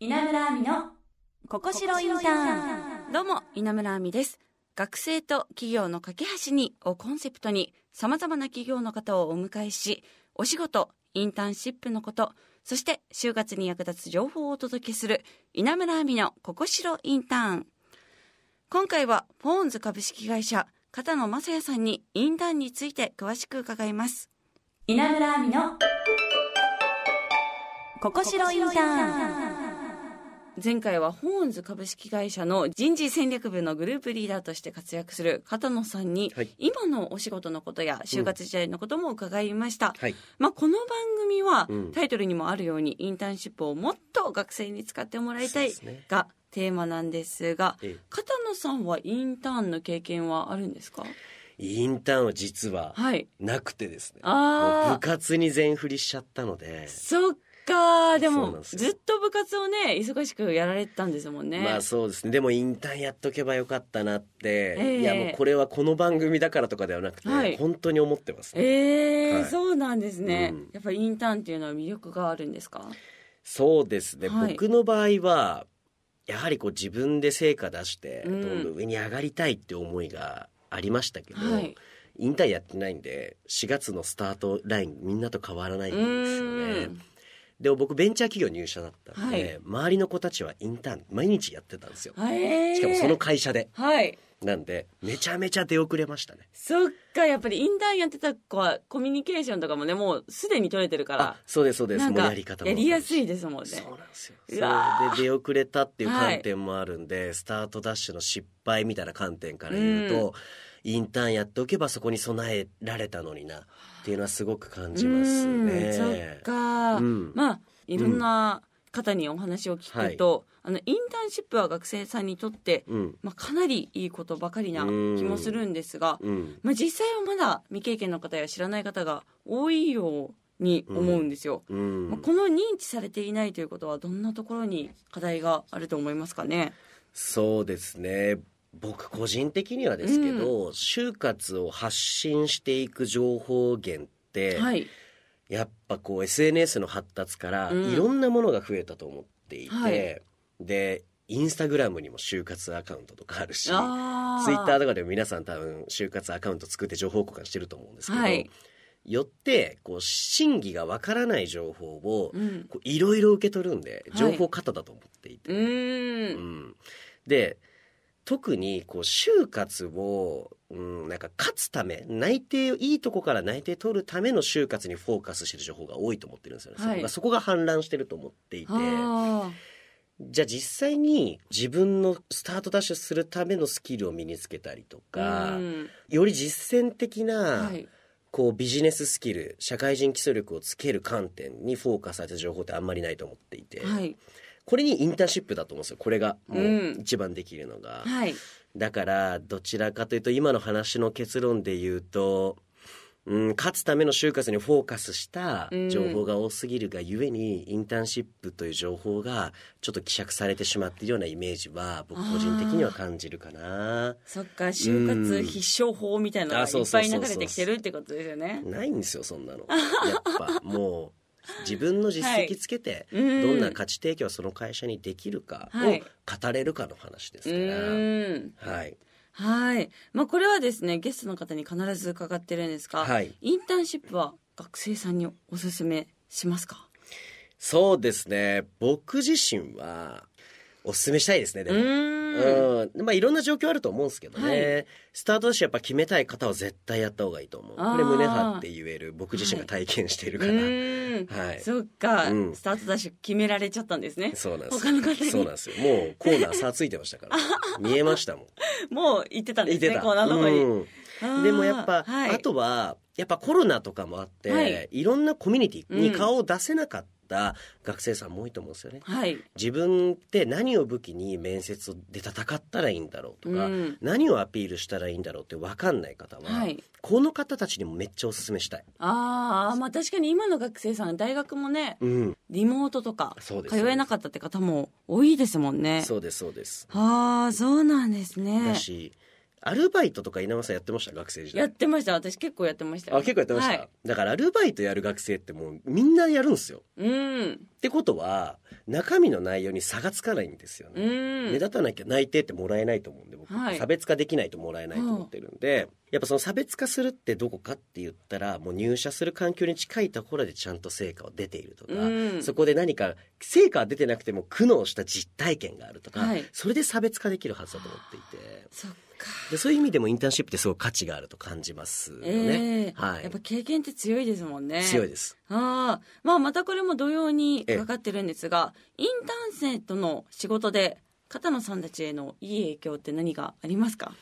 稲村亜美のここしろインターン。どうも稲村亜美です。学生と企業の架け橋にをコンセプトにさまざまな企業の方をお迎えしお仕事インターンシップのことそして就活に役立つ情報をお届けする稲村亜美のここしろインターン。今回はフォーンズ株式会社片野正也さんにインターンについて詳しく伺います。稲村亜美のここしろインターン前回はホーンズ株式会社の人事戦略部のグループリーダーとして活躍する片野さんに、はい。今のお仕事のことや就活時代のことも伺いました、はい。まあ、この番組はうん。タイトルにもあるようにインターンシップをもっと学生に使ってもらいたいがテーマなんですがええ。片野さんはインターンの経験はあるんですか？インターンは実ははい。なくてですね。あー。もう部活に全振りしちゃったので。そっかでもずっと部活をね忙しくやられてたんですもんね。まあそうですね。でもインターンやっとけばよかったなって。ええ。いやもうこれはこの番組だからとかではなくて、はい。本当に思ってます、ね。ええはい。そうなんですね、うん。やっぱりインターンっていうのは魅力があるんですか？そうですね。はい。僕の場合は、やはりこう自分で成果出して、うん。どんどん上に上がりたいって思いがありましたけど、はい。インターンやってないんで、4月のスタートラインみんなと変わらないんですよね。うんでも僕ベンチャー企業入社だったんで、はい周りの子たちはインターン毎日やってたんですよ。ええしかもその会社で。はいなんで、めちゃめちゃ出遅れましたね。そっかやっぱりインターンやってた子はコミュニケーションとかもねもうすでに取れてるからあ、そうです、そうです。もうやり方も。やりやすいですもんねそうなんですよ。それで出遅れたっていう観点もあるんで、スタートダッシュの失敗みたいな観点から言うと、インターンやっておけばそこに備えられたのになっていうのはすごく感じますね。うんそっか、うんまあいろんな方にお話を聞くと、あのインターンシップは学生さんにとって、うん。まあ、かなりいいことばかりな気もするんですが、うん。まあ、実際はまだ未経験の方や知らない方が多いように思うんですよ。うん。まあ、この認知されていないということはどんなところに課題があると思いますかね？そうですね。僕個人的にはですけど、就活を発信していく情報源って、はい、やっぱこう SNS の発達からうん。いろんなものが増えたと思っていて、はい。でインスタグラムにも就活アカウントとかあるしツイあッターとかでも皆さん多分就活アカウント作って情報交換してると思うんですけど、はい。よってこう真偽がわからない情報をいろいろ受け取るんではい。情報過多だと思っていて、うん。で特にこう就活を、うん、なんか勝つため内定いいとこから内定取るための就活にフォーカスしてる情報が多いと思ってるんですよね、はい。そこがそこが氾濫してると思っていて。あじゃあ実際に自分のスタートダッシュするためのスキルを身につけたりとーか、うん。より実践的な、はい。こうビジネススキル社会人基礎力をつける観点にフォーカスされた情報ってあんまりないと思っていて、はいこれにインターンシップだと思うんですよこれがもううん一番できるのが。はいだからどちらかというと今の話の結論で言うと、うん、勝つための就活にフォーカスした情報が多すぎるがゆえに、インターンシップという情報がちょっと希釈されてしまっているようなイメージは僕個人的には感じるかな。そっか就活必勝法みたいなのがあいっぱい流れてきてるってことですよね。ないんですよそんなの。やっぱもう自分の実績つけて、うんどんな価値提供をその会社にできるかをはい語れるかの話ですうから。はい。はい。まあこれはですねゲストの方に必ず伺ってるんですが、はいインターンシップは学生さんにおすすめしますか？そうですね。僕自身は、お勧めしたいですね、でうも。うん。まあ、いろんな状況あると思うんですけどね。はいスタートダッシュやっぱ決めたい方は絶対やった方がいいと思う。これ胸張って言える、僕自身が体験しているうから。ーん。はいそっか、うんスタートダッシュ決められちゃったんですね。そうなんです他の方にそうなんですよ。もうコーナー差ついてましたから。見えましたもん。もう行ってたんですね。言ってた。こんなとこに。うんでもやっぱ、はい、あとは、やっぱコロナとかもあって、はいい、ろんなコミュニティに顔を出せなかった学生さんも多いと思うんですよね。はい。自分って何を武器に面接で戦ったらいいんだろうとか、うん何をアピールしたらいいんだろうって分かんない方は、はいこの方たちにもめっちゃおすすめしたい。ああ、まあ確かに今の学生さん、大学もね、うん、リモートとか、通えなかったって方も多いですもんね。そうですそうです。ああ、そうなんですねだ。しアルバイトとか稲葉さんやってました？学生時代。やってました。私結構やってましたよ。あ結構やってました、はい。だからアルバイトやる学生ってもうみんなやるんですよ。うん。ってことは中身の内容に差がつかないんですようね、ん。目立たなきゃ内定ってもらえないと思うんで僕、はい。差別化できないともらえないと思ってるんで、やっぱその差別化するってどこかって言ったらもう入社する環境に近いところでちゃんと成果を出ているとか、うん。そこで何か成果は出てなくても苦悩した実体験があるとか、はい。それで差別化できるはずだと思っていて。そっかでそういう意味でもインターンシップってすごく価値があると感じますよね、ええ。はい。やっぱ経験って強いですもんね。強いです。ああ。まあまたこれも同様にかかってるんですがインターン生との仕事で片野さんたちへのいい影響って何がありますか？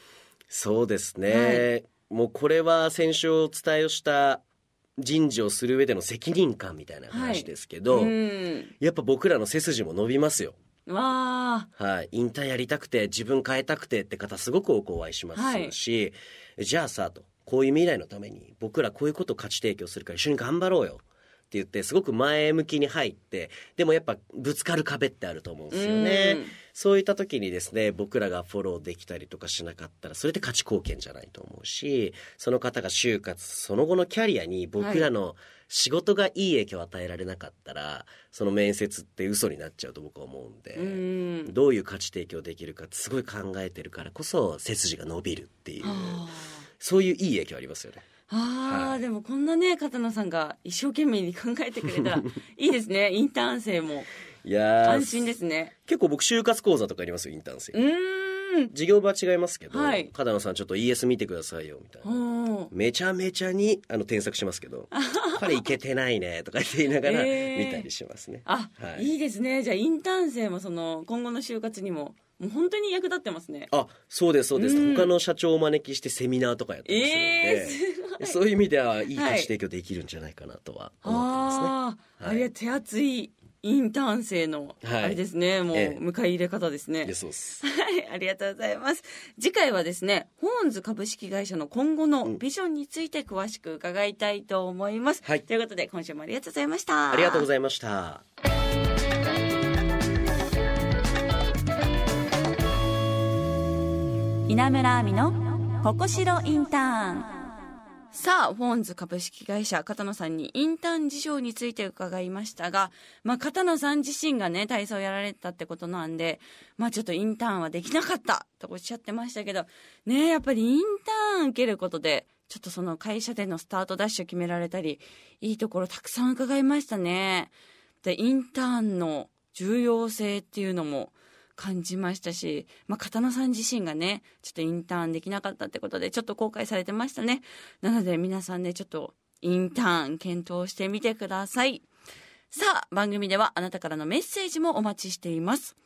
そうですね、もうこれは先週お伝えをした人事をする上での責任感みたいな話ですけど、うん。やっぱ僕らの背筋も伸びますよわあはい、引退やりたくて自分変えたくてって方すごく多くお会いしますし、じゃあさとこういう未来のために僕らこういうことを価値提供するから一緒に頑張ろうよって言ってすごく前向きに入ってでもやっぱぶつかる壁ってあると思うんですよね。うんそういった時にですね僕らがフォローできたりとかしなかったらそれって価値貢献じゃないと思うしその方が就活その後のキャリアに僕らの仕事がいい影響を与えられなかったらその面接って嘘になっちゃうと僕は思うんで。うん。どういう価値提供できるかってすごい考えてるからこそ背筋が伸びるっていうあ。そういういい影響ありますよね。あー、はい。でもこんなね片野さんが一生懸命に考えてくれたら いいですね。インターン生もいやー安心ですね。結構僕就活講座とかありますよインターン生。うーん。事業部は違いますけど、はい。片野さんちょっと ES 見てくださいよみたいな。めちゃめちゃにあの添削しますけど これいけてないねとか言いながらえー。見たりしますね、あ、はい。い、いですね。じゃあインターン生もその今後の就活にももう本当に役立ってますね。あそうですそうです、うん。他の社長をお招きしてセミナーとかやったりするんで、そういう意味ではいい価値提供できるんじゃないかなとは思ってますね、ああ、はい。あれは手厚いインターン生の、はい。あれですね。もうええ。迎え入れ方ですね、いやそうです。はい、ありがとうございます。次回はですね、ホーンズ株式会社の今後のビジョンについて詳しく伺いたいと思います。はい。ということで、今週もありがとうございました。ありがとうごいざいました。稲村亜美のここしろインターンさあ、ホーンズ株式会社、片野さんにインターン事情について伺いましたが、まあ、片野さん自身がね、体操やられたってことなんで、まあ、ちょっとインターンはできなかったとおっしゃってましたけど、ね、やっぱりインターン受けることで、ちょっとその会社でのスタートダッシュ決められたり、いいところたくさん伺いましたね。で、インターンの重要性っていうのも感じましたし、まあ、片野さん自身がね、ちょっとインターンできなかったってことで、ちょっと後悔されてましたね。なので皆さんね、ちょっとインターン検討してみてください。さあ、番組ではあなたからのメッセージもお待ちしています。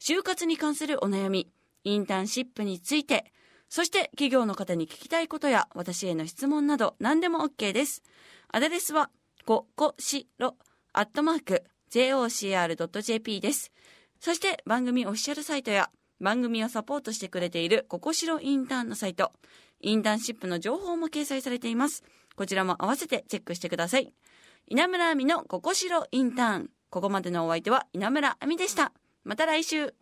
就活に関するお悩み、インターンシップについて、そして企業の方に聞きたいことや私への質問など何でも OK です。アドレスは、ここしろ、アットマーク、jocr.jp です。そして番組オフィシャルサイトや番組をサポートしてくれているココシロインターンのサイト、インターンシップの情報も掲載されています。こちらも合わせてチェックしてください。稲村亜美のココシロインターン。ここまでのお相手は稲村亜美でした。また来週。